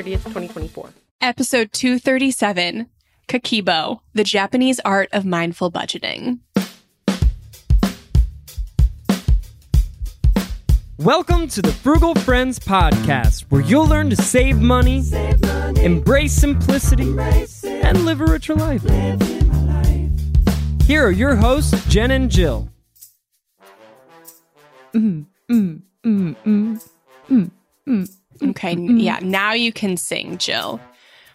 30th, 2024. Episode 237 Kakeibo, the Japanese art of mindful budgeting. Welcome to the Frugal Friends podcast, where you'll learn to save money, embrace simplicity, and live a richer life. Here are your hosts, Jen and Jill. Mm, mm, mm, Okay, mm-hmm. yeah, now you can sing, Jill.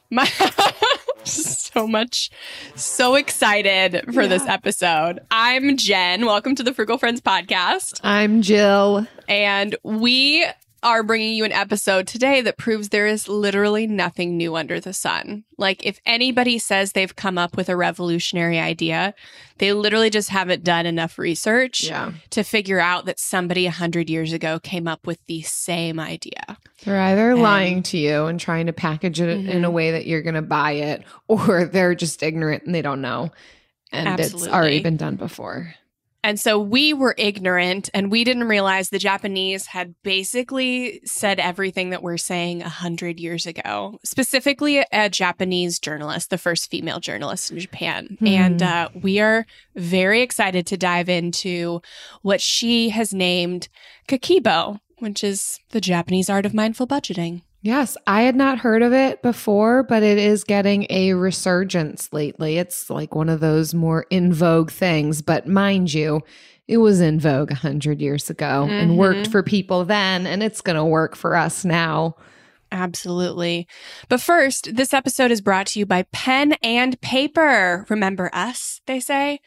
My so much, so excited for this episode. I'm Jen. Welcome to the Frugal Friends podcast. I'm Jill. And we are bringing you an episode today that proves there is literally nothing new under the sun. Like, if anybody says they've come up with a revolutionary idea, they literally just haven't done enough research Yeah. to figure out that somebody a hundred years ago came up with the same idea. They're either And- lying to you and trying to package it in a Mhm. way that you're going to buy it, or they're just ignorant and they don't know. And it's already been done before. And so we were ignorant and we didn't realize the Japanese had basically said everything that we're saying a hundred years ago. Specifically, a Japanese journalist, the first female journalist in Japan. Hmm. And uh, we are very excited to dive into what she has named Kakeibo, which is the Japanese art of mindful budgeting. Yes, I had not heard of it before, but it is getting a resurgence lately. It's like one of those more in vogue things. But mind you, it was in vogue 100 years ago and worked Mhm. for people then, and it's going to work for us now. Absolutely. But first, this episode is brought to you by Pen and Paper. Remember us, they say?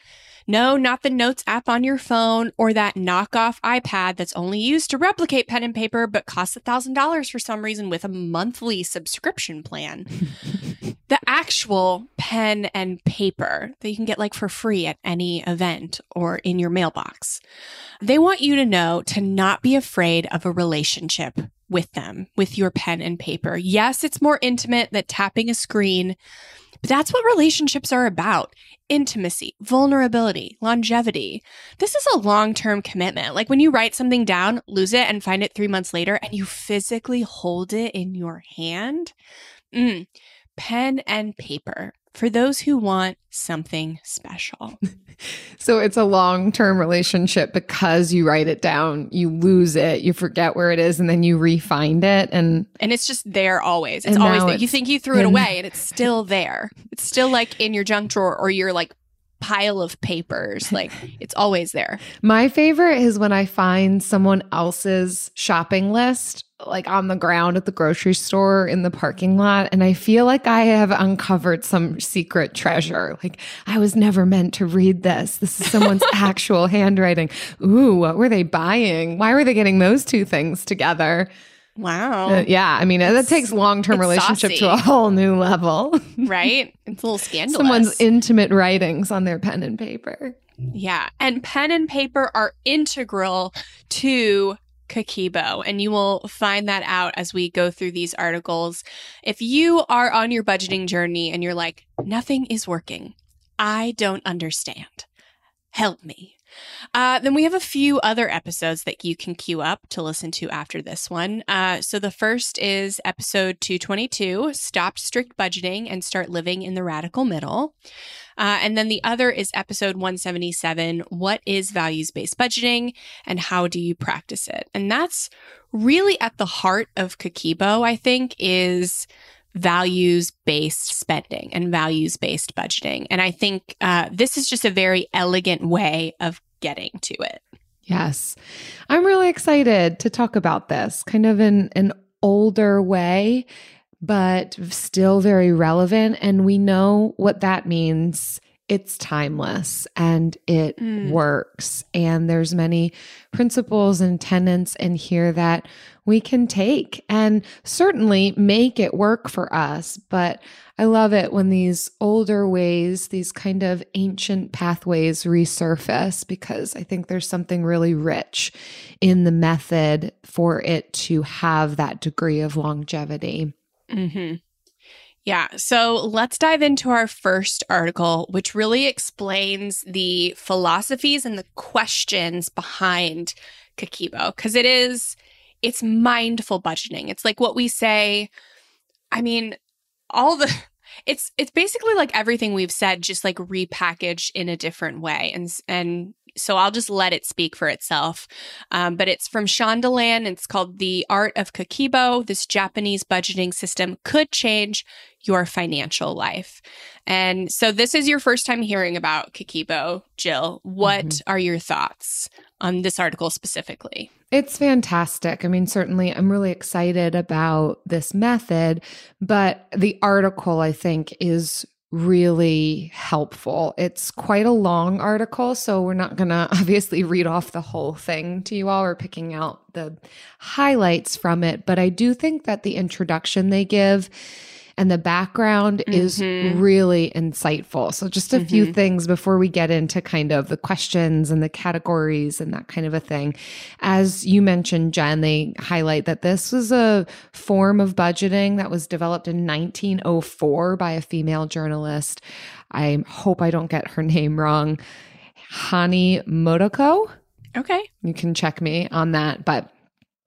No, not the Notes app on your phone or that knockoff iPad that's only used to replicate pen and paper but costs $1,000 for some reason with a monthly subscription plan. the actual pen and paper that you can get like for free at any event or in your mailbox. They want you to know to not be afraid of a relationship with them, with your pen and paper. Yes, it's more intimate than tapping a screen, but that's what relationships are about intimacy, vulnerability, longevity. This is a long term commitment. Like when you write something down, lose it, and find it three months later, and you physically hold it in your hand. Mm. Pen and paper for those who want something special. So it's a long term relationship because you write it down, you lose it, you forget where it is, and then you refind it. And And it's just there always. It's always there. You think you threw it away and it's still there. It's still like in your junk drawer or your like pile of papers. Like it's always there. my favorite is when I find someone else's shopping list, like on the ground at the grocery store in the parking lot. And I feel like I have uncovered some secret treasure. Like I was never meant to read this. This is someone's actual handwriting. Ooh, what were they buying? Why were they getting those two things together? Wow. Uh, yeah. I mean, that takes long term it's relationship to a whole new level. right? It's a little scandalous. Someone's intimate writings on their pen and paper. Yeah. And pen and paper are integral to Kakeibo, and you will find that out as we go through these articles. If you are on your budgeting journey and you're like, nothing is working, I don't understand, help me. Uh, then we have a few other episodes that you can queue up to listen to after this one. Uh, so the first is episode 222 Stop Strict Budgeting and Start Living in the Radical Middle. Uh, and then the other is episode 177 What is Values Based Budgeting and How Do You Practice It? And that's really at the heart of Kakebo, I think, is values based spending and values based budgeting. And I think uh, this is just a very elegant way of getting to it. Yes. I'm really excited to talk about this kind of in an older way, but still very relevant. And we know what that means it's timeless and it mm. works. And there's many principles and tenets in here that we can take and certainly make it work for us. But i love it when these older ways these kind of ancient pathways resurface because i think there's something really rich in the method for it to have that degree of longevity. Hmm yeah. So let's dive into our first article, which really explains the philosophies and the questions behind Kakebo. Because it is, it's mindful budgeting. It's like what we say. I mean, all the, it's, it's basically like everything we've said, just like repackaged in a different way. And, and so I'll just let it speak for itself. Um, but it's from Shondaland. It's called The Art of Kakebo. This Japanese budgeting system could change your financial life. And so this is your first time hearing about Kakebo, Jill. What mm-hmm. are your thoughts on this article specifically? It's fantastic. I mean, certainly I'm really excited about this method, but the article I think is really helpful. It's quite a long article, so we're not going to obviously read off the whole thing to you all. We're picking out the highlights from it, but I do think that the introduction they give and the background mm-hmm. is really insightful. So, just a mm-hmm. few things before we get into kind of the questions and the categories and that kind of a thing. As you mentioned, Jen, they highlight that this was a form of budgeting that was developed in 1904 by a female journalist. I hope I don't get her name wrong. Hani Motoko. Okay. You can check me on that. But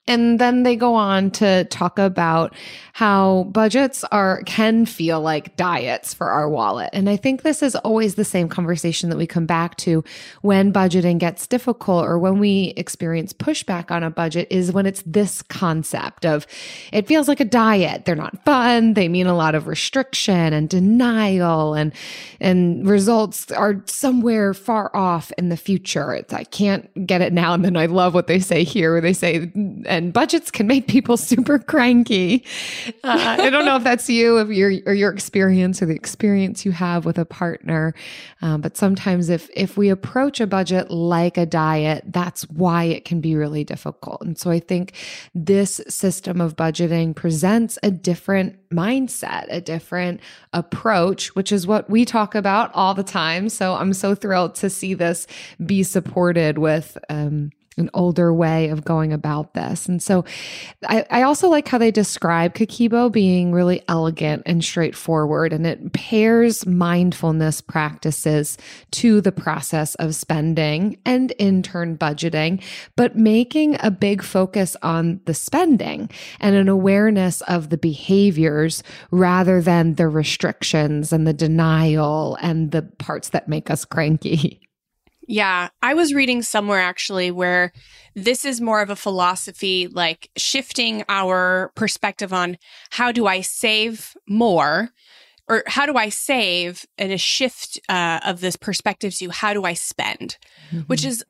and then they go on to talk about how budgets are can feel like diets for our wallet. And I think this is always the same conversation that we come back to when budgeting gets difficult or when we experience pushback on a budget is when it's this concept of it feels like a diet. They're not fun. They mean a lot of restriction and denial and and results are somewhere far off in the future. It's, I can't get it now and then I love what they say here where they say and budgets can make people super cranky. Uh, I don't know if that's you, if your or your experience or the experience you have with a partner, um, but sometimes if if we approach a budget like a diet, that's why it can be really difficult. And so I think this system of budgeting presents a different mindset, a different approach, which is what we talk about all the time. So I'm so thrilled to see this be supported with. Um, an older way of going about this. And so I, I, also like how they describe Kakebo being really elegant and straightforward, and it pairs mindfulness practices to the process of spending and in turn budgeting, but making a big focus on the spending and an awareness of the behaviors rather than the restrictions and the denial and the parts that make us cranky. Yeah, I was reading somewhere actually where this is more of a philosophy like shifting our perspective on how do I save more or how do I save and a shift uh, of this perspective to how do I spend, mm-hmm. which is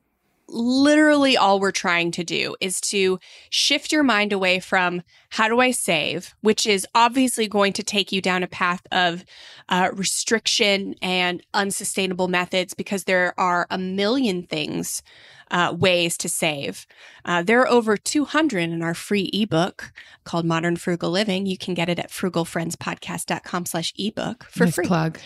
literally all we're trying to do is to shift your mind away from how do I save, which is obviously going to take you down a path of uh, restriction and unsustainable methods because there are a million things, uh, ways to save. Uh, there are over 200 in our free ebook called Modern Frugal Living. You can get it at frugalfriendspodcast.com slash ebook for nice free. plug.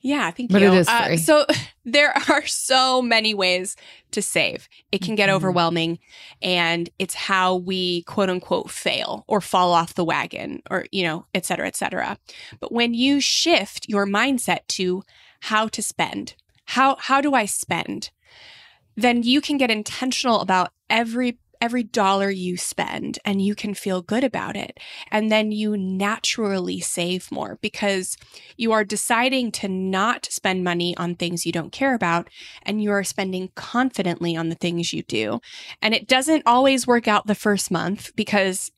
Yeah, thank but you. But it is uh, free. Uh, so there are so many ways to save. It can get mm-hmm. overwhelming and it's how we quote unquote fail or fall off the wagon or, you know, et cetera, et cetera. But when you shift your mindset to how to spend, how, how do I spend? then you can get intentional about every every dollar you spend and you can feel good about it. And then you naturally save more because you are deciding to not spend money on things you don't care about and you are spending confidently on the things you do. And it doesn't always work out the first month because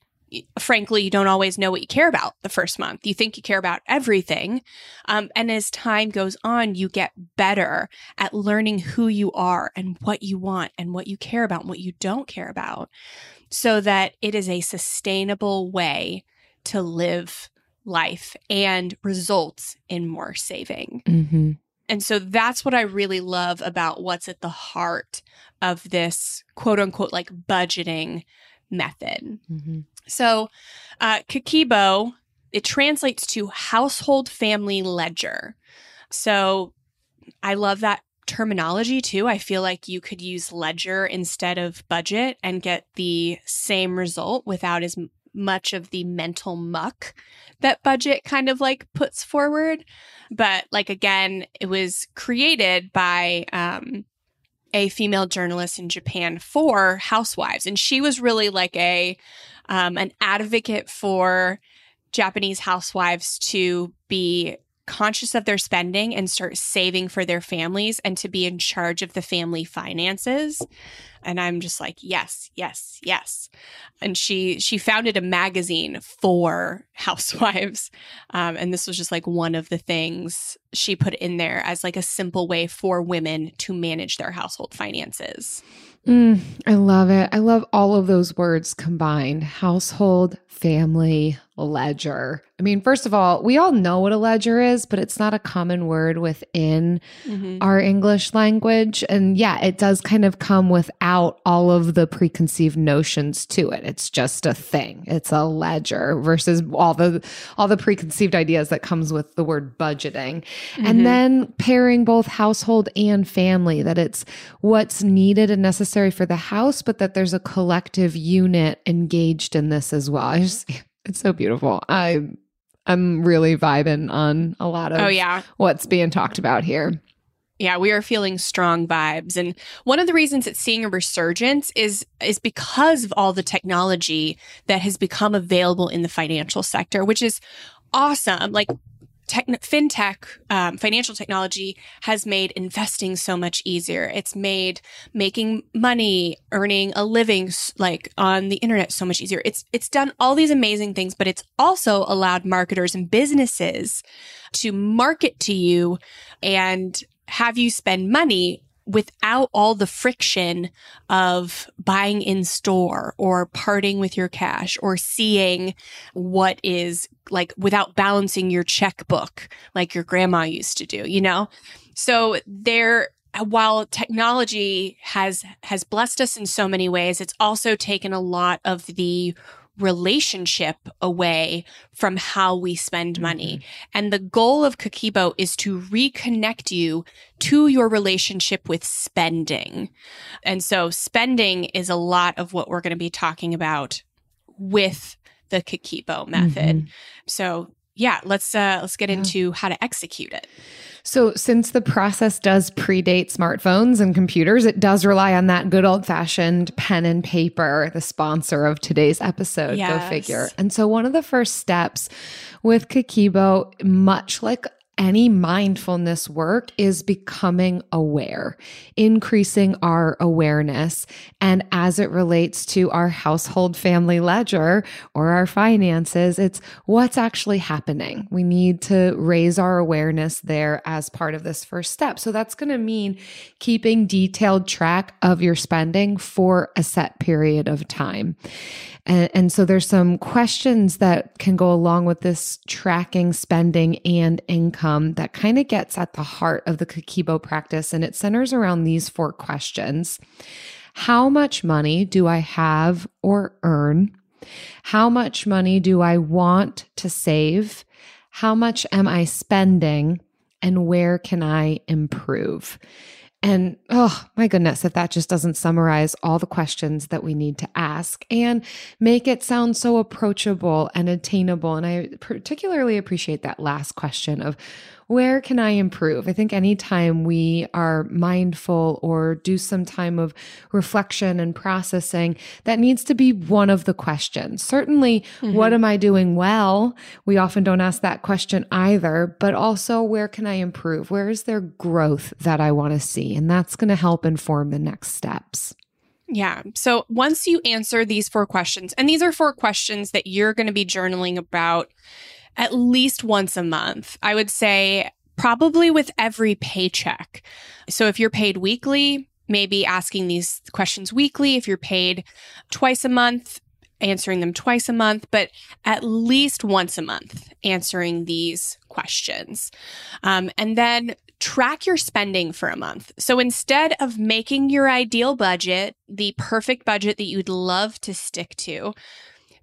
frankly, you don't always know what you care about the first month. You think you care about everything. Um, and as time goes on, you get better at learning who you are and what you want and what you care about and what you don't care about so that it is a sustainable way to live life and results in more saving. Mm-hmm. And so that's what I really love about what's at the heart of this quote unquote like budgeting method. Mm-hmm. So, uh, Kakebo, it translates to household family ledger. So, I love that terminology too. I feel like you could use ledger instead of budget and get the same result without as much of the mental muck that budget kind of like puts forward. But like again, it was created by um, a female journalist in Japan for housewives, and she was really like a um, an advocate for Japanese housewives to be conscious of their spending and start saving for their families and to be in charge of the family finances. And i'm just like yes yes yes. And she she founded a magazine for housewives. Um, and this was just like one of the things she put in there as like a simple way for women to manage their household finances Mm, I love it. I love all of those words combined household, family, ledger. I mean, first of all, we all know what a ledger is, but it's not a common word within mm-hmm. our English language. And yeah, it does kind of come without all of the preconceived notions to it. It's just a thing. It's a ledger versus all the all the preconceived ideas that comes with the word budgeting. Mm-hmm. And then pairing both household and family that it's what's needed and necessary for the house, but that there's a collective unit engaged in this as well. I just it's so beautiful. I I'm really vibing on a lot of oh, yeah. what's being talked about here. Yeah, we are feeling strong vibes. And one of the reasons it's seeing a resurgence is is because of all the technology that has become available in the financial sector, which is awesome. Like tech, fintech, um, financial technology has made investing so much easier. It's made making money, earning a living, like on the internet, so much easier. It's it's done all these amazing things, but it's also allowed marketers and businesses to market to you and have you spend money without all the friction of buying in store or parting with your cash or seeing what is like without balancing your checkbook like your grandma used to do, you know? So there while technology has has blessed us in so many ways, it's also taken a lot of the relationship away from how we spend money. Mm-hmm. And the goal of Kakebo is to reconnect you to your relationship with spending. And so spending is a lot of what we're going to be talking about with the Kakebo method. Mm-hmm. So yeah, let's uh let's get yeah. into how to execute it. So, since the process does predate smartphones and computers, it does rely on that good old fashioned pen and paper, the sponsor of today's episode. Yes. Go figure. And so, one of the first steps with Kakebo, much like any mindfulness work is becoming aware, increasing our awareness. And as it relates to our household family ledger or our finances, it's what's actually happening. We need to raise our awareness there as part of this first step. So that's going to mean keeping detailed track of your spending for a set period of time. And, and so there's some questions that can go along with this tracking spending and income Um, that kind of gets at the heart of the Kakebo practice. And it centers around these four questions. How much money do I have or earn? How much money do I want to save? How much am I spending? And where can I improve? And oh my goodness, if that just doesn't summarize all the questions that we need to ask and make it sound so approachable and attainable. And I particularly appreciate that last question of where can I improve? I think anytime we are mindful or do some time of reflection and processing, that needs to be one of the questions. Certainly, mm-hmm. what am I doing well? We often don't ask that question either, but also where can I improve? Where is there growth that I want to see? And that's going to help inform the next steps. Yeah. So once you answer these four questions, and these are four questions that you're going to be journaling about at least once a month, I would say probably with every paycheck. So if you're paid weekly, maybe asking these questions weekly. If you're paid twice a month, answering them twice a month, but at least once a month answering these questions. Um, and then track your spending for a month. So instead of making your ideal budget, the perfect budget that you'd love to stick to,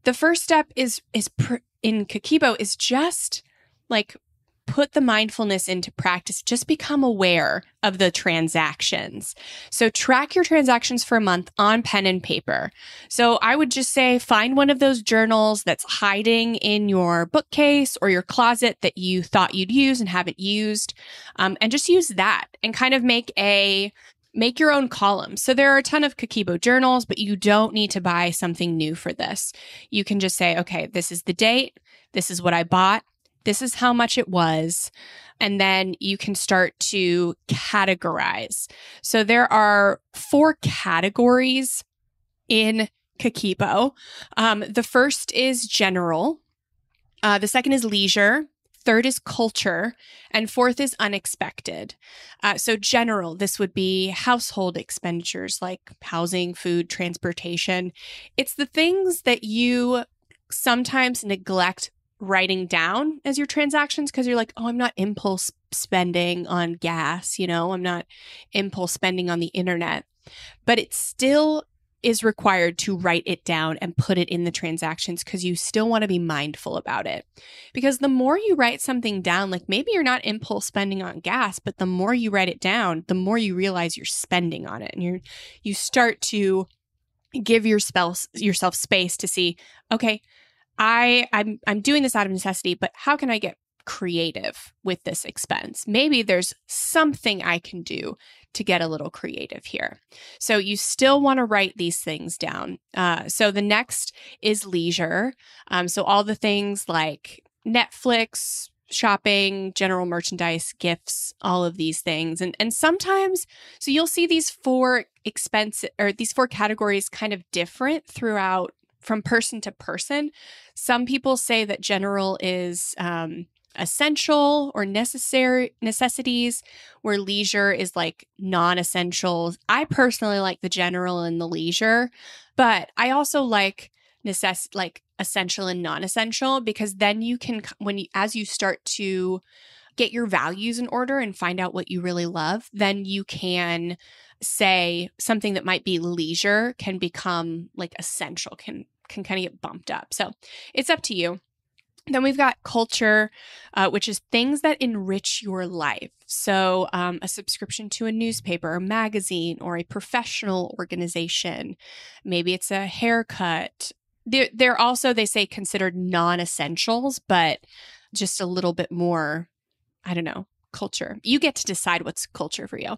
the first step is is pr- in Kakebo is just like put the mindfulness into practice, just become aware of the transactions. So track your transactions for a month on pen and paper. So I would just say find one of those journals that's hiding in your bookcase or your closet that you thought you'd use and haven't used. Um, and just use that and kind of make a make your own columns. So there are a ton of Kakebo journals, but you don't need to buy something new for this. You can just say, okay, this is the date. This is what I bought. This is how much it was. And then you can start to categorize. So there are four categories in Kakebo. Um, the first is general. Uh, the second is leisure. Third is culture. And fourth is unexpected. Uh, so, general, this would be household expenditures like housing, food, transportation. It's the things that you sometimes neglect writing down as your transactions because you're like, oh, I'm not impulse spending on gas, you know, I'm not impulse spending on the internet. But it still is required to write it down and put it in the transactions because you still want to be mindful about it. Because the more you write something down, like maybe you're not impulse spending on gas, but the more you write it down, the more you realize you're spending on it and you you start to give your spell, yourself space to see, okay, I I'm I'm doing this out of necessity, but how can I get creative with this expense? Maybe there's something I can do to get a little creative here. So you still want to write these things down. Uh, so the next is leisure. Um, so all the things like Netflix, shopping, general merchandise, gifts, all of these things. And and sometimes so you'll see these four expense or these four categories kind of different throughout from person to person. Some people say that general is um, essential or necessary necessities, where leisure is like non-essential. I personally like the general and the leisure, but I also like necess like essential and non-essential because then you can when you as you start to get your values in order and find out what you really love, then you can say something that might be leisure can become like essential, can can kind of get bumped up. So it's up to you. Then we've got culture, uh, which is things that enrich your life. So, um, a subscription to a newspaper or magazine or a professional organization. Maybe it's a haircut. They're, they're also, they say, considered non essentials, but just a little bit more, I don't know, culture. You get to decide what's culture for you.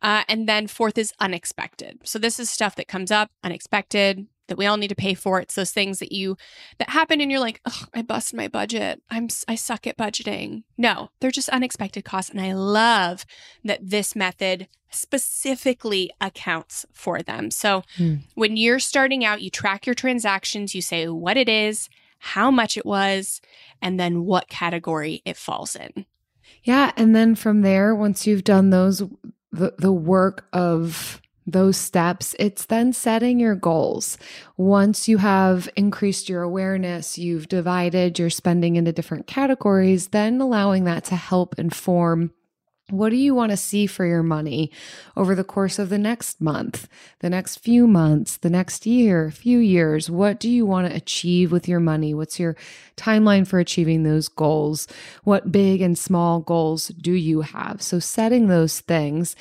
Uh, and then fourth is unexpected. So, this is stuff that comes up unexpected, that we all need to pay for. It's those things that you that happen and you're like, oh, I bust my budget. I'm I suck at budgeting. No, they're just unexpected costs, and I love that this method specifically accounts for them. So hmm. when you're starting out, you track your transactions. You say what it is, how much it was, and then what category it falls in. Yeah, and then from there, once you've done those the the work of those steps, it's then setting your goals. Once you have increased your awareness, you've divided your spending into different categories, then allowing that to help inform What do you want to see for your money over the course of the next month, the next few months, the next year, few years? What do you want to achieve with your money? What's your timeline for achieving those goals? What big and small goals do you have? So, setting those things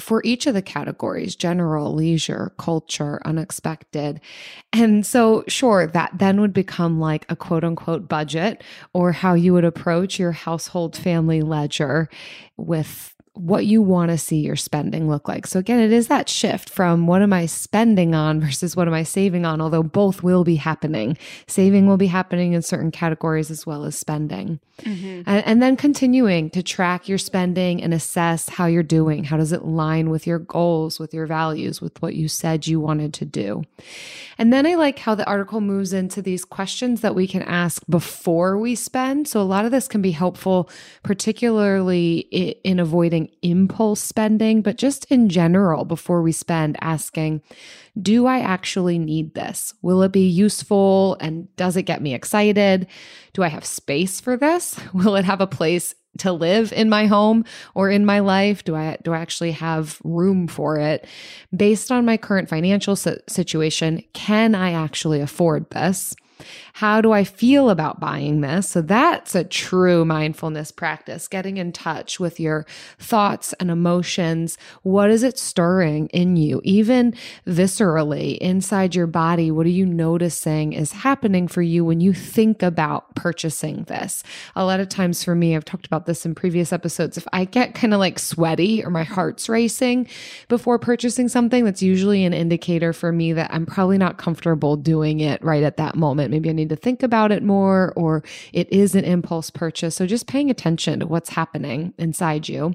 for each of the categories general, leisure, culture, unexpected. And so, sure, that then would become like a quote unquote budget or how you would approach your household family ledger with what you want to see your spending look like. So again, it is that shift from what am I spending on versus what am I saving on, although both will be happening. Saving will be happening in certain categories as well as spending. Mm-hmm. And, and, then continuing to track your spending and assess how you're doing. How does it line with your goals, with your values, with what you said you wanted to do? And then I like how the article moves into these questions that we can ask before we spend. So a lot of this can be helpful, particularly in avoiding impulse spending, but just in general, before we spend, asking, do I actually need this? Will it be useful? And does it get me excited? Do I have space for this? Will it have a place to live in my home or in my life? Do I do I actually have room for it? Based on my current financial situation, can I actually afford this? How do I feel about buying this? So that's a true mindfulness practice, getting in touch with your thoughts and emotions. What is it stirring in you, even viscerally inside your body? What are you noticing is happening for you when you think about purchasing this? A lot of times for me, I've talked about this in previous episodes. If I get kind of like sweaty or my heart's racing before purchasing something, that's usually an indicator for me that I'm probably not comfortable doing it right at that moment. Maybe I need to think about it more, or it is an impulse purchase. So just paying attention to what's happening inside you.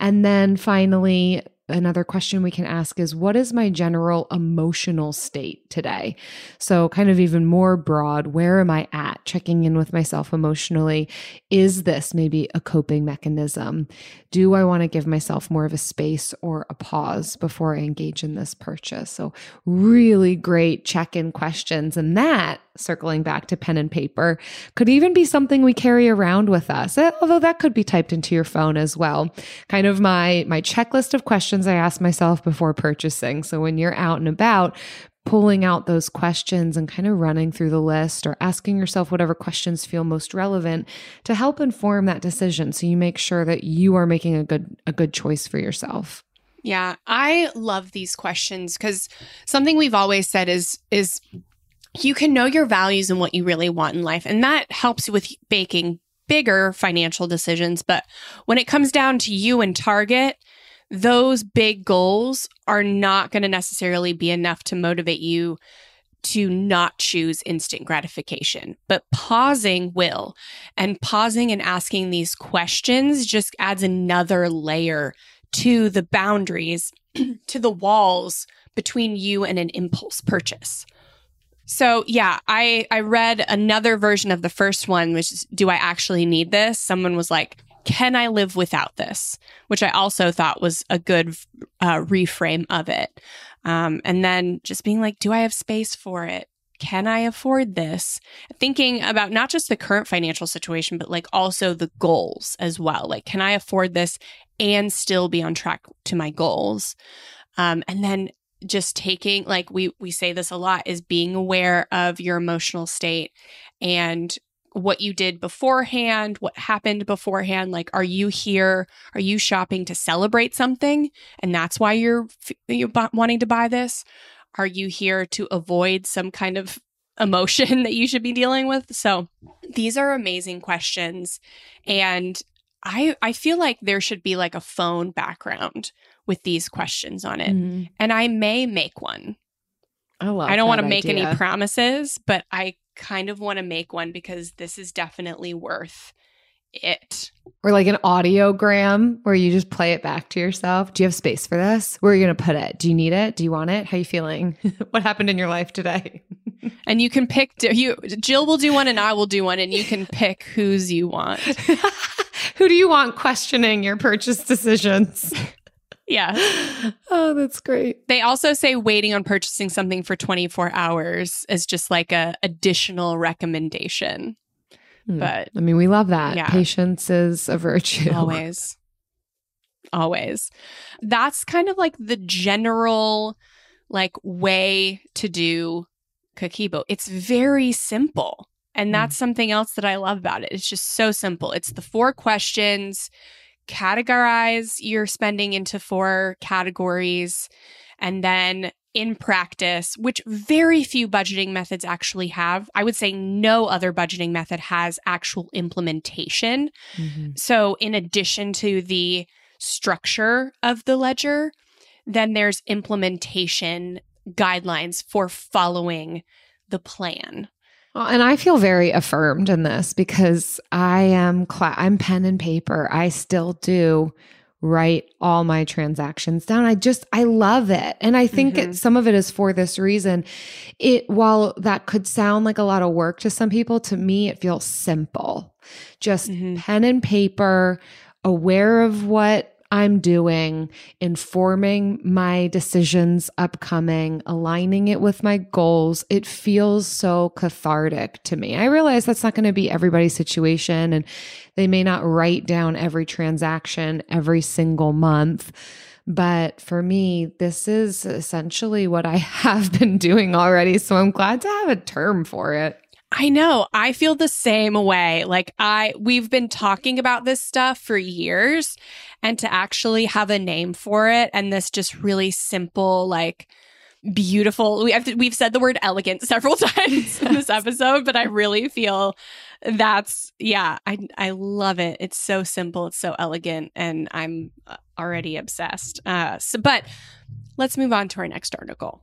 And then finally, another question we can ask is what is my general emotional state today? So, kind of even more broad, where am I at? Checking in with myself emotionally. Is this maybe a coping mechanism? Do I want to give myself more of a space or a pause before I engage in this purchase? So, really great check in questions. And that, circling back to pen and paper, could even be something we carry around with us, eh, although that could be typed into your phone as well. Kind of my, my checklist of questions I ask myself before purchasing. So, when you're out and about, pulling out those questions and kind of running through the list or asking yourself whatever questions feel most relevant to help inform that decision so you make sure that you are making a good a good choice for yourself. Yeah, I love these questions cuz something we've always said is is you can know your values and what you really want in life and that helps with making bigger financial decisions, but when it comes down to you and target, those big goals are not going to necessarily be enough to motivate you to not choose instant gratification, but pausing will. And pausing and asking these questions just adds another layer to the boundaries, to the walls between you and an impulse purchase. So yeah, I I read another version of the first one, which is do I actually need this? Someone was like, can I live without this? Which I also thought was a good uh, reframe of it. Um, and then just being like, do I have space for it? Can I afford this? Thinking about not just the current financial situation, but like also the goals as well. Like, can I afford this and still be on track to my goals? Um, and then just taking like we we say this a lot is being aware of your emotional state and what you did beforehand, what happened beforehand. Like, are you here? Are you shopping to celebrate something? And that's why you're, you're wanting to buy this? Are you here to avoid some kind of emotion that you should be dealing with? So these are amazing questions. And I, I feel like there should be like a phone background with these questions on it. Mm. And I may make one. I, I don't want to make any promises, but I kind of want to make one because this is definitely worth it. Or like an audiogram where you just play it back to yourself. Do you have space for this? Where are you going to put it? Do you need it? Do you want it? How are you feeling? what happened in your life today? and you can pick you Jill will do one and I will do one and you can pick whose you want. Who do you want questioning your purchase decisions? Yeah. Oh, that's great. They also say waiting on purchasing something for 24 hours is just like a additional recommendation. Hmm. But I mean, we love that. Yeah. Patience is a virtue. Always. always. That's kind of like the general like way to do Kakebo. It's very simple. And that's mm. something else that I love about it. It's just so simple. It's the four questions, categorize your spending into four categories, and then in practice, which very few budgeting methods actually have. I would say no other budgeting method has actual implementation. Mm-hmm. So, in addition to the structure of the ledger, then there's implementation guidelines for following the plan. Well, and I feel very affirmed in this because I am I'm pen and paper. I still do write all my transactions down. I just I love it. And I think mm-hmm. it, some of it is for this reason. It while that could sound like a lot of work to some people, to me it feels simple. Just mm-hmm. pen and paper, aware of what I'm doing, informing my decisions upcoming, aligning it with my goals, it feels so cathartic to me. I realize that's not going to be everybody's situation and they may not write down every transaction every single month. But for me, this is essentially what I have been doing already. So I'm glad to have a term for it. I know. I feel the same way. Like I we've been talking about this stuff for years and to actually have a name for it and this just really simple like beautiful we have we've said the word elegant several times in this episode but I really feel that's yeah, I I love it. It's so simple, it's so elegant and I'm uh, already obsessed. Uh so but let's move on to our next article.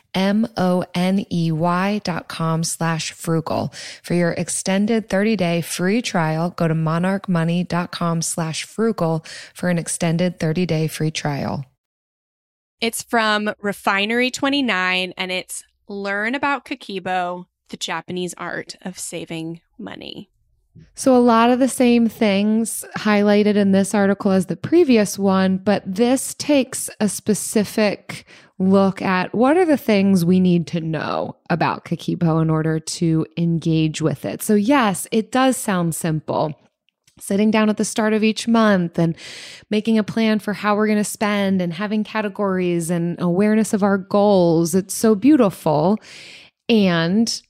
M-O-N-E-Y dot com slash frugal. For your extended 30-day free trial, go to monarchmoney.com slash frugal for an extended 30-day free trial. It's from Refinery 29 and it's Learn About Kakebo, the Japanese art of saving money. So, a lot of the same things highlighted in this article as the previous one, but this takes a specific look at what are the things we need to know about Kakebo in order to engage with it. So, yes, it does sound simple. Sitting down at the start of each month and making a plan for how we're going to spend and having categories and awareness of our goals. It's so beautiful. And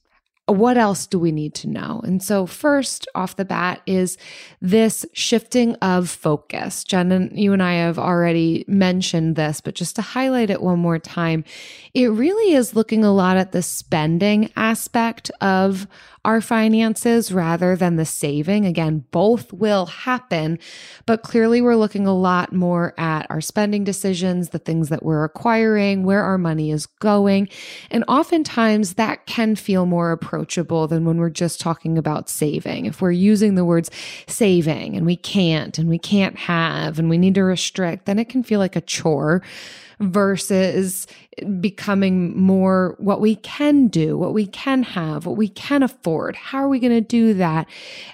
what else do we need to know? And so, first off the bat is this shifting of focus. Jen and you and I have already mentioned this, but just to highlight it one more time, it really is looking a lot at the spending aspect of our finances rather than the saving. Again, both will happen, but clearly we're looking a lot more at our spending decisions, the things that we're acquiring, where our money is going. And oftentimes that can feel more approachable than when we're just talking about saving. If we're using the words saving and we can't and we can't have and we need to restrict, then it can feel like a chore versus becoming more what we can do, what we can have, what we can afford. How are we going to do that?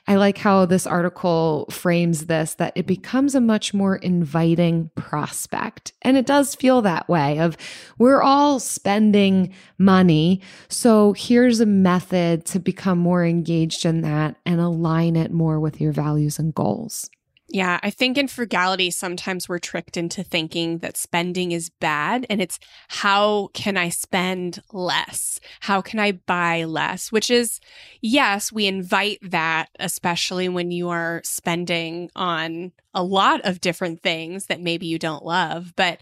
I like how this article frames this that it becomes a much more inviting prospect. And it does feel that way of we're all spending money. So here's a method to become more engaged in that and align it more with your values and goals. Yeah, I think in frugality, sometimes we're tricked into thinking that spending is bad and it's how can I spend less? How can I buy less? Which is, yes, we invite that, especially when you are spending on a lot of different things that maybe you don't love. But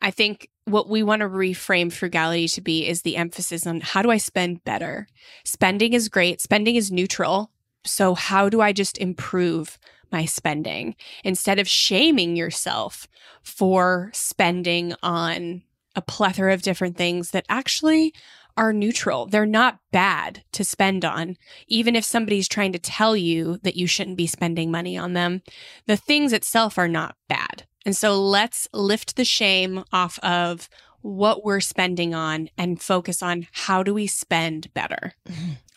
I think what we want to reframe frugality to be is the emphasis on how do I spend better? Spending is great, spending is neutral. So, how do I just improve my spending instead of shaming yourself for spending on a plethora of different things that actually are neutral. They're not bad to spend on. Even if somebody's trying to tell you that you shouldn't be spending money on them, the things itself are not bad. And so let's lift the shame off of what we're spending on and focus on how do we spend better.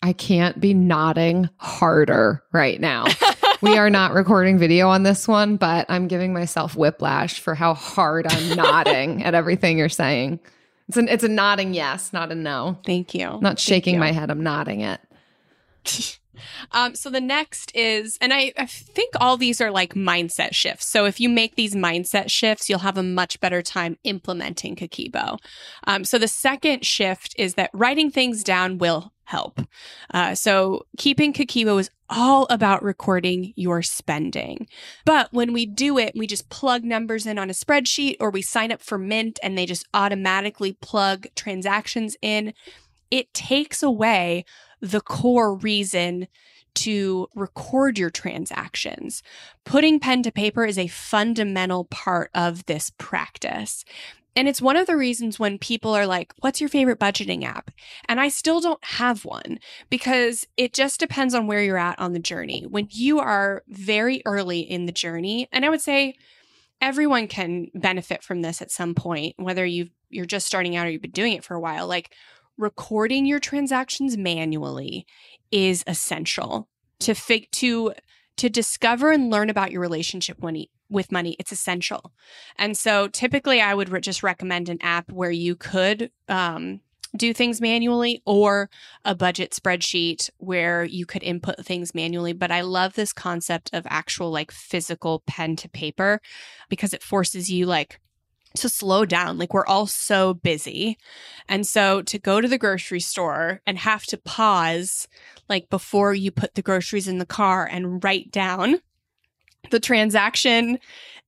I can't be nodding harder right now. we are not recording video on this one, but I'm giving myself whiplash for how hard I'm nodding at everything you're saying. It's an it's a nodding yes, not a no. Thank you. Not shaking you. my head, I'm nodding it. um, so the next is, and I, I think all these are like mindset shifts. So if you make these mindset shifts, you'll have a much better time implementing Kakeibo. Um, so the second shift is that writing things down will help. Uh, so keeping Kakeibo is all about recording your spending. But when we do it, we just plug numbers in on a spreadsheet or we sign up for Mint and they just automatically plug transactions in. It takes away the core reason to record your transactions. Putting pen to paper is a fundamental part of this practice. And it's one of the reasons when people are like, What's your favorite budgeting app? And I still don't have one because it just depends on where you're at on the journey. When you are very early in the journey, and I would say everyone can benefit from this at some point, whether you you're just starting out or you've been doing it for a while, like recording your transactions manually is essential to fig to to discover and learn about your relationship when with money. It's essential. And so typically I would re- just recommend an app where you could um, do things manually or a budget spreadsheet where you could input things manually. But I love this concept of actual like physical pen to paper because it forces you like to slow down. Like we're all so busy. And so to go to the grocery store and have to pause like before you put the groceries in the car and write down the transaction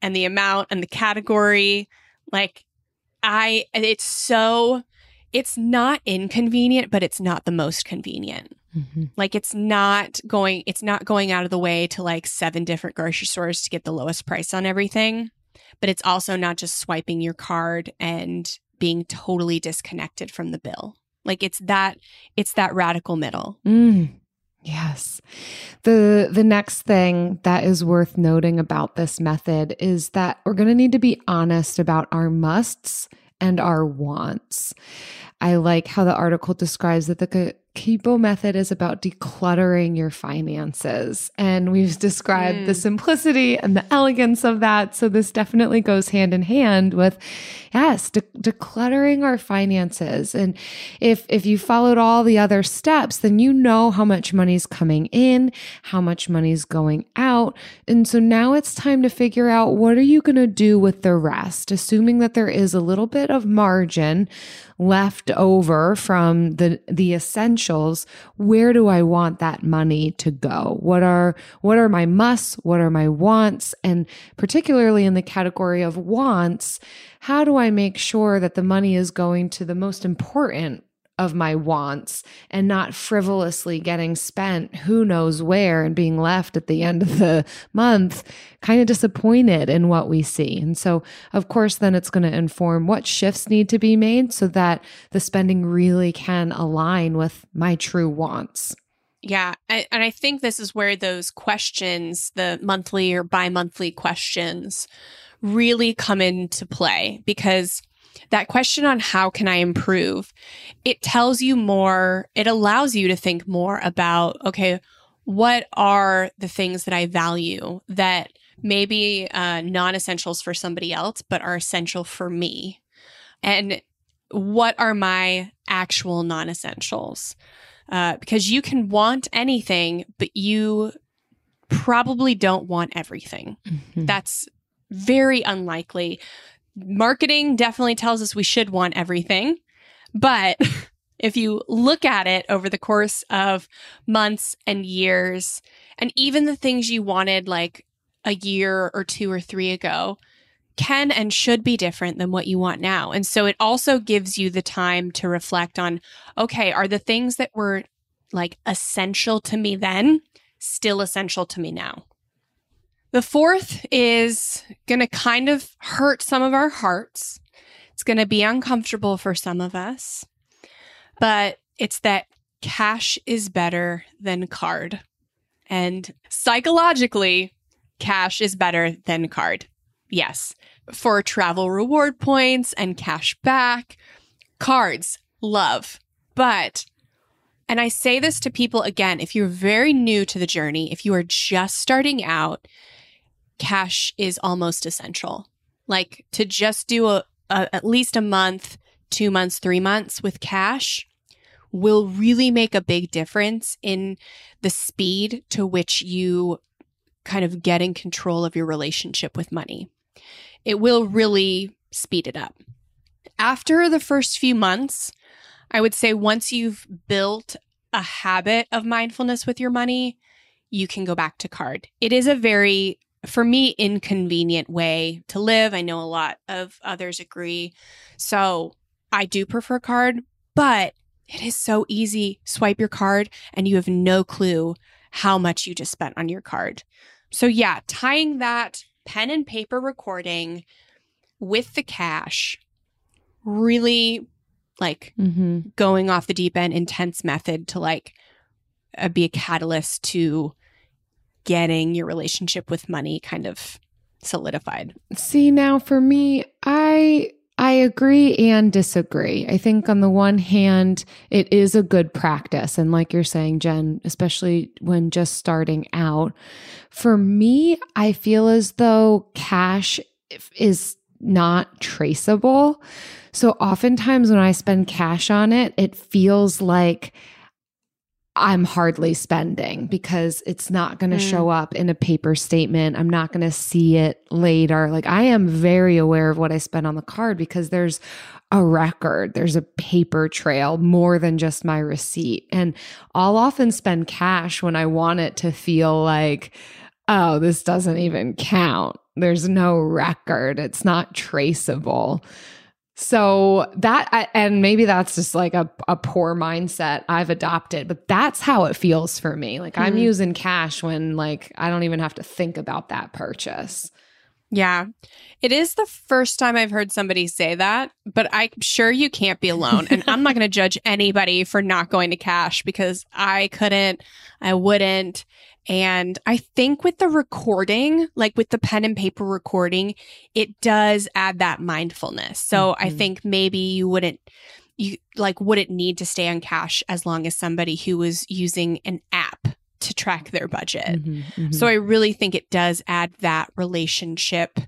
and the amount and the category. Like, I, it's so, it's not inconvenient, but it's not the most convenient. Mm-hmm. Like it's not going it's not going out of the way to like seven different grocery stores to get the lowest price on everything, but it's also not just swiping your card and being totally disconnected from the bill. Like it's that it's that radical middle. Mm. Yes. The the next thing that is worth noting about this method is that we're going to need to be honest about our musts and our wants. I like how the article describes that the Kakeibo method is about decluttering your finances. And we've described mm. the simplicity and the elegance of that. So this definitely goes hand in hand with, yes, de- decluttering our finances. And if, if you followed all the other steps, then you know how much money's coming in, how much money's going out. And so now it's time to figure out what are you going to do with the rest, assuming that there is a little bit of margin left over from the the essentials, where do I want that money to go? What are what are my musts? What are my wants? And particularly in the category of wants, how do I make sure that the money is going to the most important of my wants and not frivolously getting spent who knows where and being left at the end of the month kind of disappointed in what we see. And so, of course, then it's going to inform what shifts need to be made so that the spending really can align with my true wants. Yeah. And I think this is where those questions, the monthly or bi monthly questions, really come into play because that question on how can I improve, it tells you more, it allows you to think more about, okay, what are the things that I value that maybe uh, non essentials for somebody else, but are essential for me? And what are my actual non essentials? Uh, because you can want anything, but you probably don't want everything. Mm-hmm. That's very unlikely marketing definitely tells us we should want everything. But if you look at it over the course of months and years, and even the things you wanted like a year or two or three ago, can and should be different than what you want now. And so it also gives you the time to reflect on okay, are the things that were like essential to me then still essential to me now? The fourth is going to kind of hurt some of our hearts. It's going to be uncomfortable for some of us, but it's that cash is better than card. And psychologically, cash is better than card. Yes, for travel reward points and cash back, cards, love. But, and I say this to people again, if you're very new to the journey, if you are just starting out, cash is almost essential. Like to just do a, a, at least a month, two months, three months with cash will really make a big difference in the speed to which you kind of get in control of your relationship with money. It will really speed it up. After the first few months, I would say once you've built a habit of mindfulness with your money, you can go back to card. It is a very for me, inconvenient way to live. I know a lot of others agree. So I do prefer card, but it is so easy. Swipe your card and you have no clue how much you just spent on your card. So, yeah, tying that pen and paper recording with the cash, really like mm-hmm. going off the deep end, intense method to like uh, be a catalyst to getting your relationship with money kind of solidified. See, now for me, I I agree and disagree. I think on the one hand, it is a good practice. And like you're saying, Jen, especially when just starting out, for me, I feel as though cash is not traceable. So oftentimes when I spend cash on it, it feels like I'm hardly spending because it's not going to mm. show up in a paper statement. I'm not going to see it later. Like I am very aware of what I spend on the card because there's a record, there's a paper trail more than just my receipt. And I'll often spend cash when I want it to feel like, oh, this doesn't even count. There's no record, it's not traceable. So that, and maybe that's just like a, a poor mindset I've adopted, but that's how it feels for me. Like mm-hmm. I'm using cash when like I don't even have to think about that purchase. Yeah. It is the first time I've heard somebody say that, but I'm sure you can't be alone. And I'm not going to judge anybody for not going to cash because I couldn't, I wouldn't. And I think with the recording, like with the pen and paper recording, it does add that mindfulness. So mm-hmm. I think maybe you wouldn't, you like wouldn't need to stay on cash as long as somebody who was using an app to track their budget. Mm-hmm, mm-hmm. So I really think it does add that relationship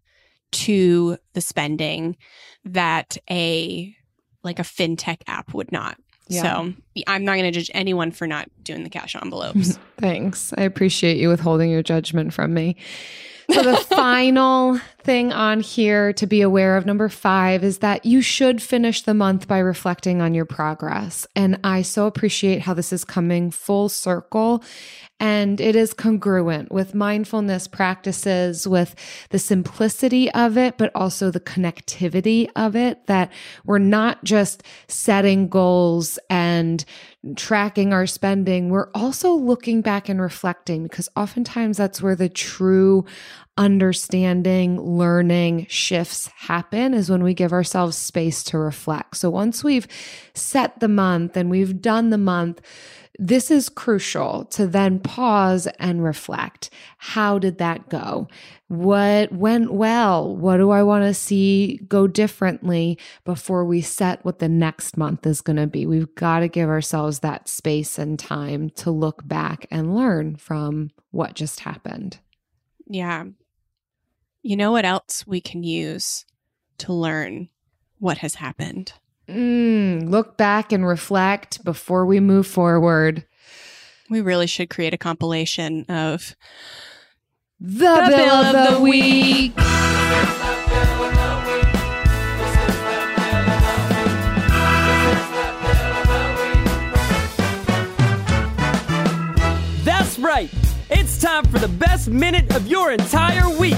to the spending that a like a fintech app would not. Yeah. So I'm not going to judge anyone for not doing the cash envelopes. Thanks. I appreciate you withholding your judgment from me. So the final thing on here to be aware of, number five, is that you should finish the month by reflecting on your progress. And I so appreciate how this is coming full circle and it is congruent with mindfulness practices, with the simplicity of it, but also the connectivity of it, that we're not just setting goals and tracking our spending. We're also looking back and reflecting because oftentimes that's where the true understanding, learning shifts happen is when we give ourselves space to reflect. So once we've set the month and we've done the month, this is crucial to then pause and reflect. How did that go? What went well? What do I want to see go differently before we set what the next month is going to be? We've got to give ourselves that space and time to look back and learn from what just happened. Yeah. You know what else we can use to learn what has happened? Mm, look back and reflect before we move forward. We really should create a compilation of the, the bill, bill, of the, the week. week. That's right. It's time for the best minute of your entire week.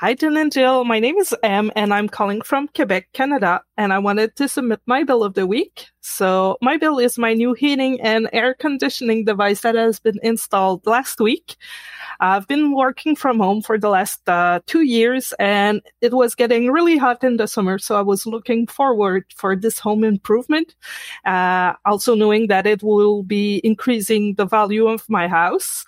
Hi, Jen and Jill. My name is Em, and I'm calling from Quebec, Canada, and I wanted to submit my bill of the week. So, my bill is my new heating and air conditioning device that has been installed last week. I've been working from home for the last uh, two years and it was getting really hot in the summer. So I was looking forward for this home improvement. Uh, also knowing that it will be increasing the value of my house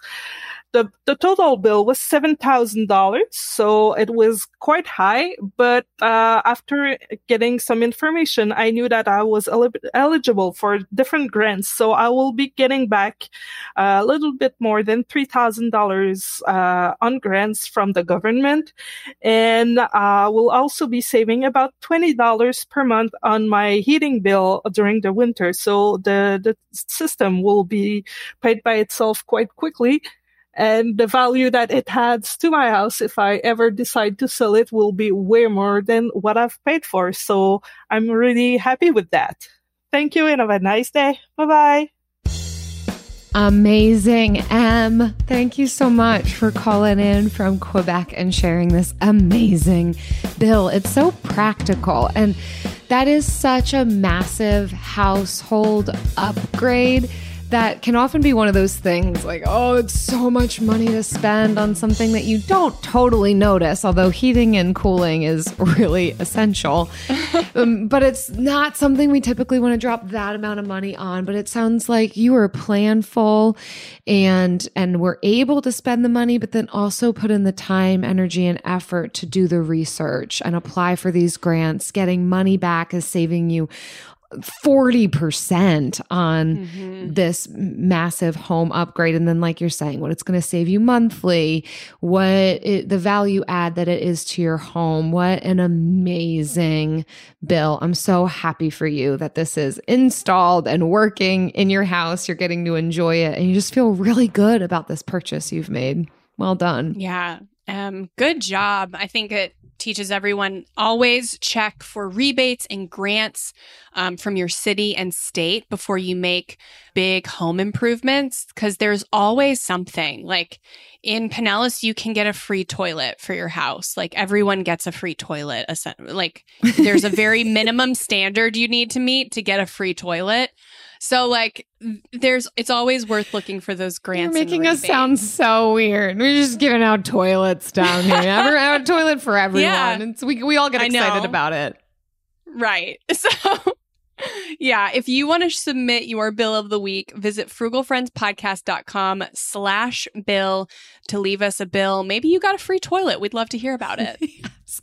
the, the total bill was $7,000. So it was quite high. But, uh, after getting some information, I knew that I was el- eligible for different grants. So I will be getting back a little bit more than $3,000, uh, on grants from the government. And, uh, will also be saving about $20 per month on my heating bill during the winter. So the, the system will be paid by itself quite quickly and the value that it adds to my house if I ever decide to sell it will be way more than what I've paid for. So I'm really happy with that. Thank you and have a nice day. Bye bye. Amazing. Em, thank you so much for calling in from Quebec and sharing this amazing bill. It's so practical. And that is such a massive household upgrade that can often be one of those things like, oh, it's so much money to spend on something that you don't totally notice, although heating and cooling is really essential. um, but it's not something we typically want to drop that amount of money on. But it sounds like you were planful and and were able to spend the money, but then also put in the time, energy, and effort to do the research and apply for these grants. Getting money back is saving you 40% on mm-hmm. this massive home upgrade. And then like you're saying what it's going to save you monthly what it, the value add that it is to your home. What an amazing bill. I'm so happy for you that this is installed and working in your house. You're getting to enjoy it and you just feel really good about this purchase you've made. Well done. Yeah. Um, good job. I think it teaches everyone always check for rebates and grants um, from your city and state before you make big home improvements because there's always something like in Pinellas, you can get a free toilet for your house. Like everyone gets a free toilet. Like there's a very minimum standard you need to meet to get a free toilet. So like there's it's always worth looking for those grants. You're making us sound so weird. We're just giving out toilets down here. Ever have a toilet for everyone. Yeah. It's, we we all get excited about it. Right. So yeah, if you want to submit your bill of the week, visit frugalfriendspodcast.com slash bill to leave us a bill. Maybe you got a free toilet. We'd love to hear about it. yes.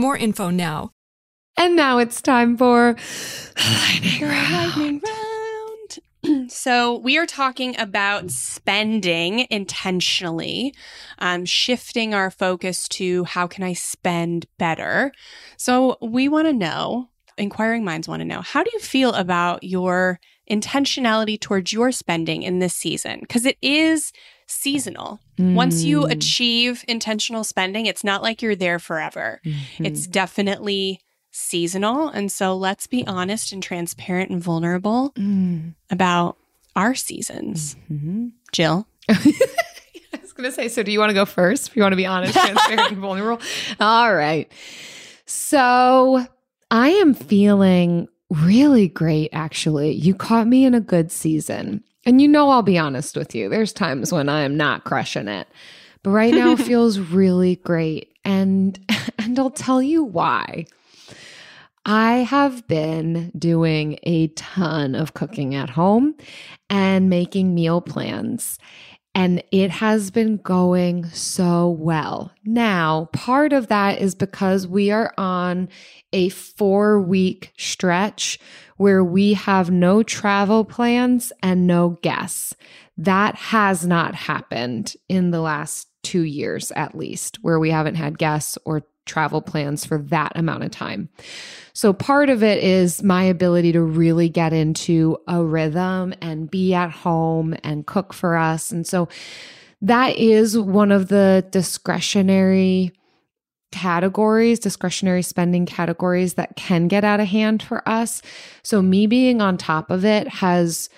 more info now. And now it's time for lightning round. Lightning round. so we are talking about spending intentionally, um, shifting our focus to how can I spend better. So we want to know, inquiring minds want to know, how do you feel about your intentionality towards your spending in this season? Because it is seasonal. Mm. Once you Mm. achieve intentional spending, it's not like you're there forever. Mhm. It's definitely seasonal. And so let's be honest and transparent and vulnerable Mm. about our seasons. Mhm. Jill. I was going to say, so do you want to go first? If you want to be honest, transparent, and vulnerable. All right. So I am feeling really great, actually. You caught me in a good season. And you know, I'll be honest with you. There's times when I am not crushing it. But right now feels really great. And and I'll tell you why. I have been doing a ton of cooking at home and making meal plans. And it has been going so well. Now, part of that is because we are on a four week stretch where we have no travel plans and no guests. That has not happened in the last two years, at least, where we haven't had guests or travel plans for that amount of time. So part of it is my ability to really get into a rhythm and be at home and cook for us. And so that is one of the discretionary categories, discretionary spending categories that can get out of hand for us. So me being on top of it has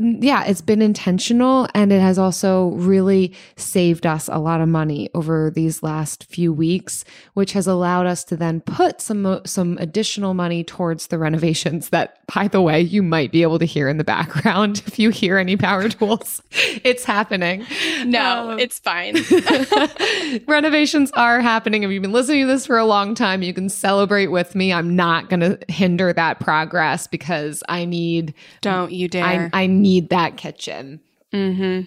yeah, it's been intentional and it has also really saved us a lot of money over these last few weeks, which has allowed us to then put some some additional money towards the renovations that by the way, you might be able to hear in the background if you hear any power tools. it's happening. No, Um, it's fine. Renovations are happening. If you've been listening to this for a long time, you can celebrate with me. I'm not going to hinder that progress because I need Don't you I, dare. I need that kitchen mm-hmm.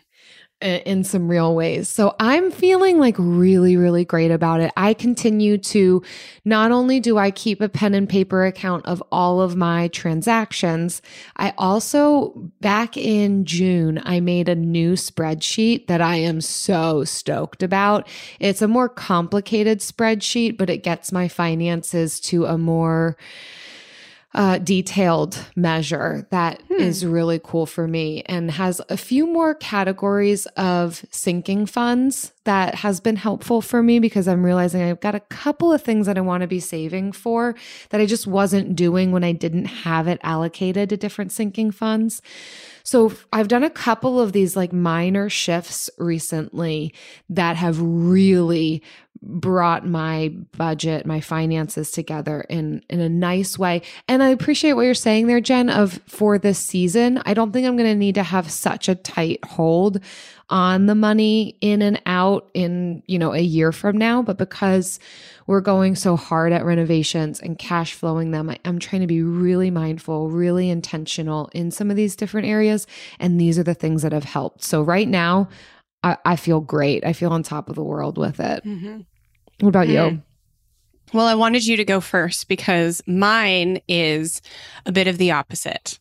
in some real ways. So I'm feeling like really, really great about it. I continue to not only do I keep a pen and paper account of all of my transactions, I also, back in June, I made a new spreadsheet that I am so stoked about. It's a more complicated spreadsheet, but it gets my finances to a more uh, detailed measure that is really cool for me and has a few more categories of sinking funds that has been helpful for me because I'm realizing I've got a couple of things that I want to be saving for that I just wasn't doing when I didn't have it allocated to different sinking funds. So I've done a couple of these like minor shifts recently that have really brought my budget, my finances together in in a nice way. And I appreciate what you're saying there, Jen, of for this season. I don't think I'm going to need to have such a tight hold on the money in and out in, you know, a year from now, but because we're going so hard at renovations and cash flowing them, I, I'm trying to be really mindful, really intentional in some of these different areas. And these are the things that have helped. So right now, I, I feel great. I feel on top of the world with it. Mm-hmm. What about you? Mm. Well, I wanted you to go first because mine is a bit of the opposite.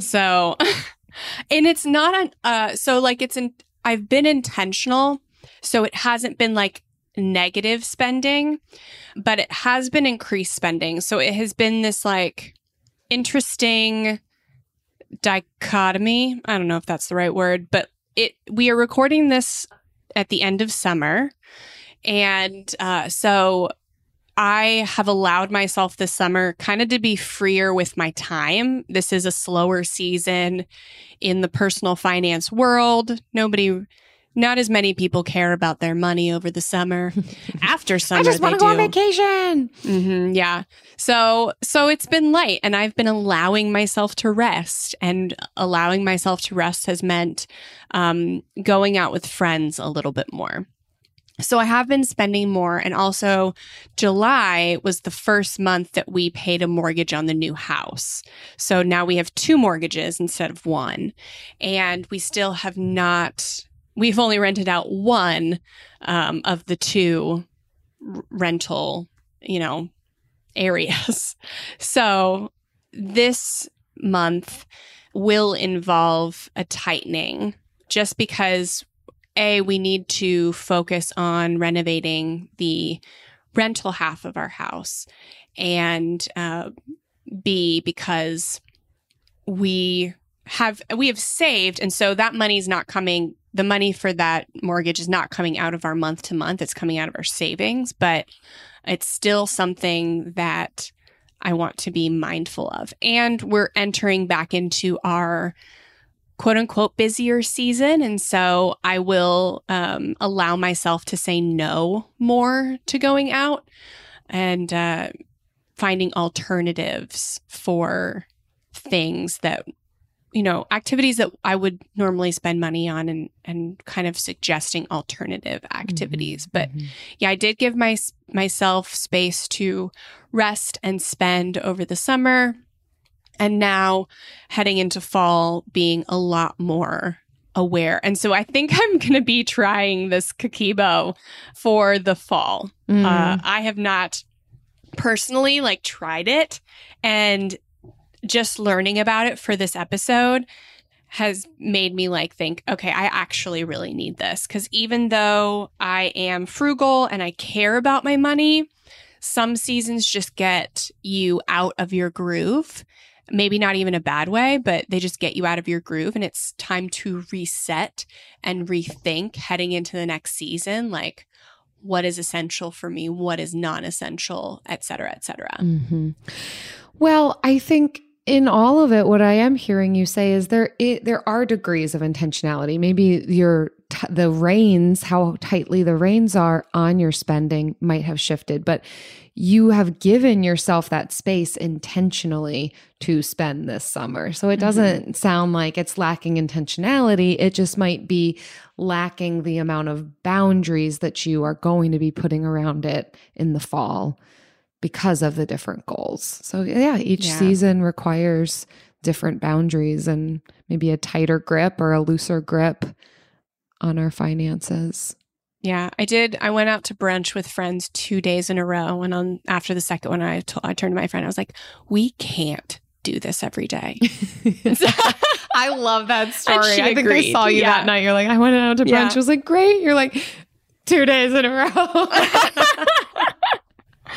So, and it's not an, uh, so like it's in, I've been intentional. So it hasn't been like negative spending, but it has been increased spending. So it has been this like interesting dichotomy. I don't know if that's the right word, but it, we are recording this at the end of summer. And uh, so I have allowed myself this summer kind of to be freer with my time. This is a slower season in the personal finance world. Nobody, not as many people care about their money over the summer. After summer, I just want to go on vacation. hmm yeah. So so it's been light and I've been allowing myself to rest and allowing myself to rest has meant um, going out with friends a little bit more. So I have been spending more and also July was the first month that we paid a mortgage on the new house. So now we have two mortgages instead of one and we still have not we've only rented out one um, of the two r- rental, you know, areas. So this month will involve a tightening just because A, we need to focus on renovating the rental half of our house, and uh, B, because we have we have saved and so that money is not coming the money for that mortgage is not coming out of our month to month it's coming out of our savings but it's still something that I want to be mindful of. And we're entering back into our quote unquote busier season. And so I will um, allow myself to say no more to going out and uh, finding alternatives for things that you know activities that i would normally spend money on and and kind of suggesting alternative activities. But yeah i did give my myself space to rest and spend over the summer and now heading into fall being a lot more aware and so i think i'm going to be trying this kakeibo for the fall Mm. uh, i have not personally like tried it and just learning about it for this episode has made me like think, okay, I actually really need this. Cause even though I am frugal and I care about my money, some seasons just get you out of your groove. Maybe not even a bad way, but they just get you out of your groove. And it's time to reset and rethink heading into the next season. Like, what is essential for me? What is non essential, et cetera, et cetera. Mhm. Well, I think in all of it, what I am hearing you say is there it, there are degrees of intentionality. Maybe your t- the reins, how tightly the reins are on your spending, might have shifted, but you have given yourself that space intentionally to spend this summer. So it mm-hmm. doesn't sound like it's lacking intentionality. It just might be lacking the amount of boundaries that you are going to be putting around it in the fall because of the different goals. So yeah, each Yeah. season requires different boundaries and maybe a tighter grip or a looser grip on our finances. Yeah, I did. I went out to brunch with friends two days in a row, and on after the second one, I I turned to my friend. I was like, "We can't do this every day." I love that story. I think I saw you Yeah. that night. You're like, I went out to brunch. Yeah. I was like, great. You're like, two days in a row.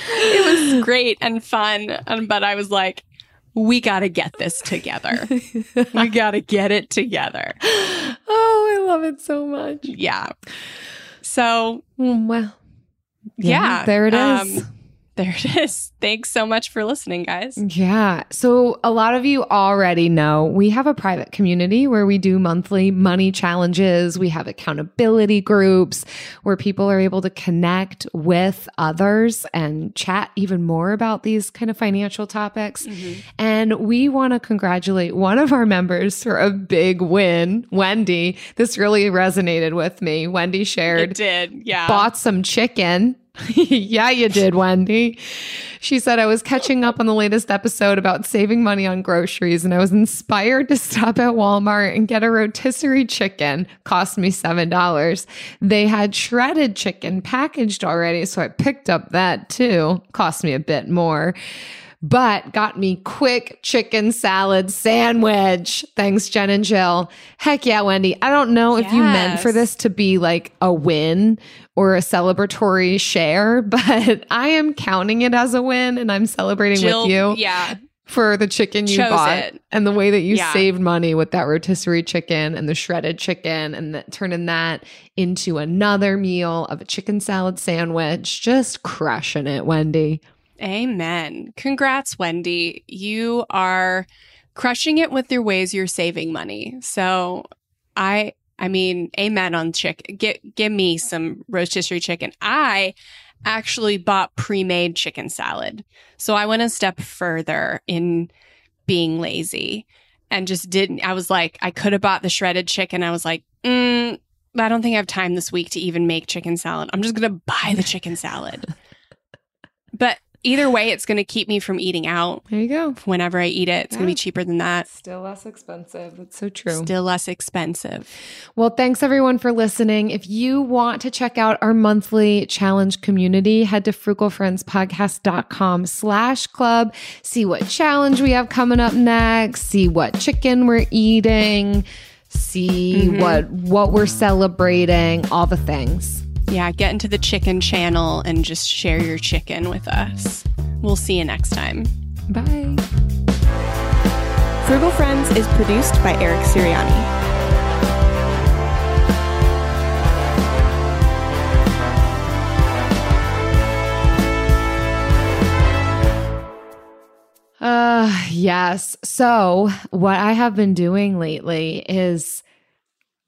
it was great and fun, um, but I was like, "We got to get this together. we got to get it together." Love it so much. Yeah. So Mm, Well, yeah, there it is. um, there it is. Thanks so much for listening, guys. Yeah. So, a lot of you already know we have a private community where we do monthly money challenges. We have accountability groups where people are able to connect with others and chat even more about these kind of financial topics. Mm-hmm. And we want to congratulate one of our members for a big win, Wendy. This really resonated with me. Wendy shared, it did. Yeah. Bought some chicken yeah, you did, Wendy. She said, I was catching up on the latest episode about saving money on groceries, and I was inspired to stop at Walmart and get a rotisserie chicken. Cost me $7. They had shredded chicken packaged already, so I picked up that too. Cost me a bit more but got me quick chicken salad sandwich. Thanks, Jen and Jill. Heck yeah, Wendy. I don't know if you meant for this to be like a win or a celebratory share, but I am counting it as a win and I'm celebrating Jill, with you. Yeah. For the chicken you Chose bought it. and the way that you Yeah. saved money with that rotisserie chicken and the shredded chicken and that, turning that into another meal of a chicken salad sandwich. Just crushing it, Wendy. Amen. Congrats, Wendy. You are crushing it with your ways you're saving money. So I I mean, amen on chicken. Get give me some rotisserie chicken. I actually bought pre-made chicken salad. So I went a step further in being lazy and just didn't I was like, I could have bought the shredded chicken. I was like, mm, I don't think I have time this week to even make chicken salad. I'm just gonna buy the chicken salad. but either way, it's gonna keep me from eating out There you go. whenever I eat it. It's gonna be cheaper than that. Still less expensive. That's so true. Still less expensive. Well, thanks everyone for listening. If you want to check out our monthly challenge community, head to frugalfriendspodcast.com slash club. See what challenge we have coming up next. See what chicken we're eating. See mm-hmm. what what we're celebrating. All the things. Yeah, get into the chicken channel and just share your chicken with us. We'll see you next time. Bye. Frugal Friends is produced by Eric Siriani. Uh yes. So, what I have been doing lately is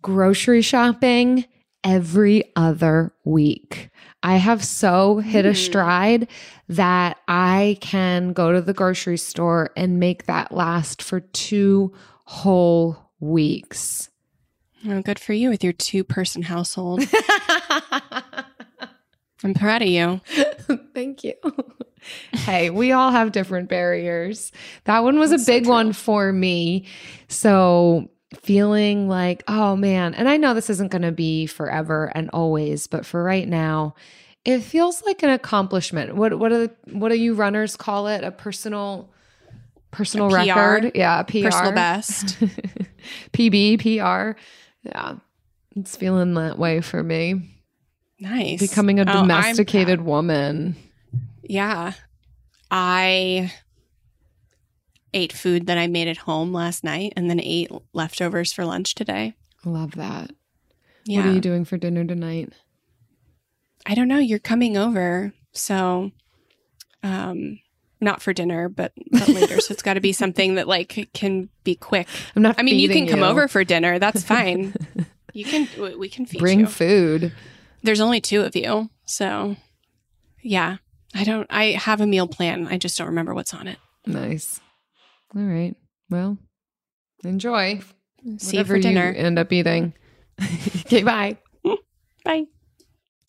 grocery shopping every other week. I have so hit a hmm. stride that I can go to the grocery store and make that last for two whole weeks. Oh, good for you with your two person household. I'm proud of you. Thank you. hey, we all have different barriers. That one was a big one for me. So, feeling like, oh man, and I know this isn't going to be forever and always, but for right now, it feels like an accomplishment. What what do what do you runners call it? A personal personal PR. record? Yeah, PR. Personal best. PB, PR. Yeah. It's feeling that way for me. Nice. Becoming a Oh, domesticated woman. Yeah. I ate food that I made at home last night and then ate leftovers for lunch today. Love that. Yeah. What are you doing for dinner tonight? I don't know. You're coming over. So, um, not for dinner, but, but later. so it's got to be something that like can be quick. I'm not. I mean, you can come over for dinner. That's fine. you can, we- we can feed Bring you. food. There's only two of you. So, yeah. I don't, I have a meal plan. I just don't remember what's on it. Nice. All right. Well, enjoy. See you for dinner. end up eating. okay. Bye. Bye.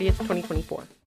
30th, 2024.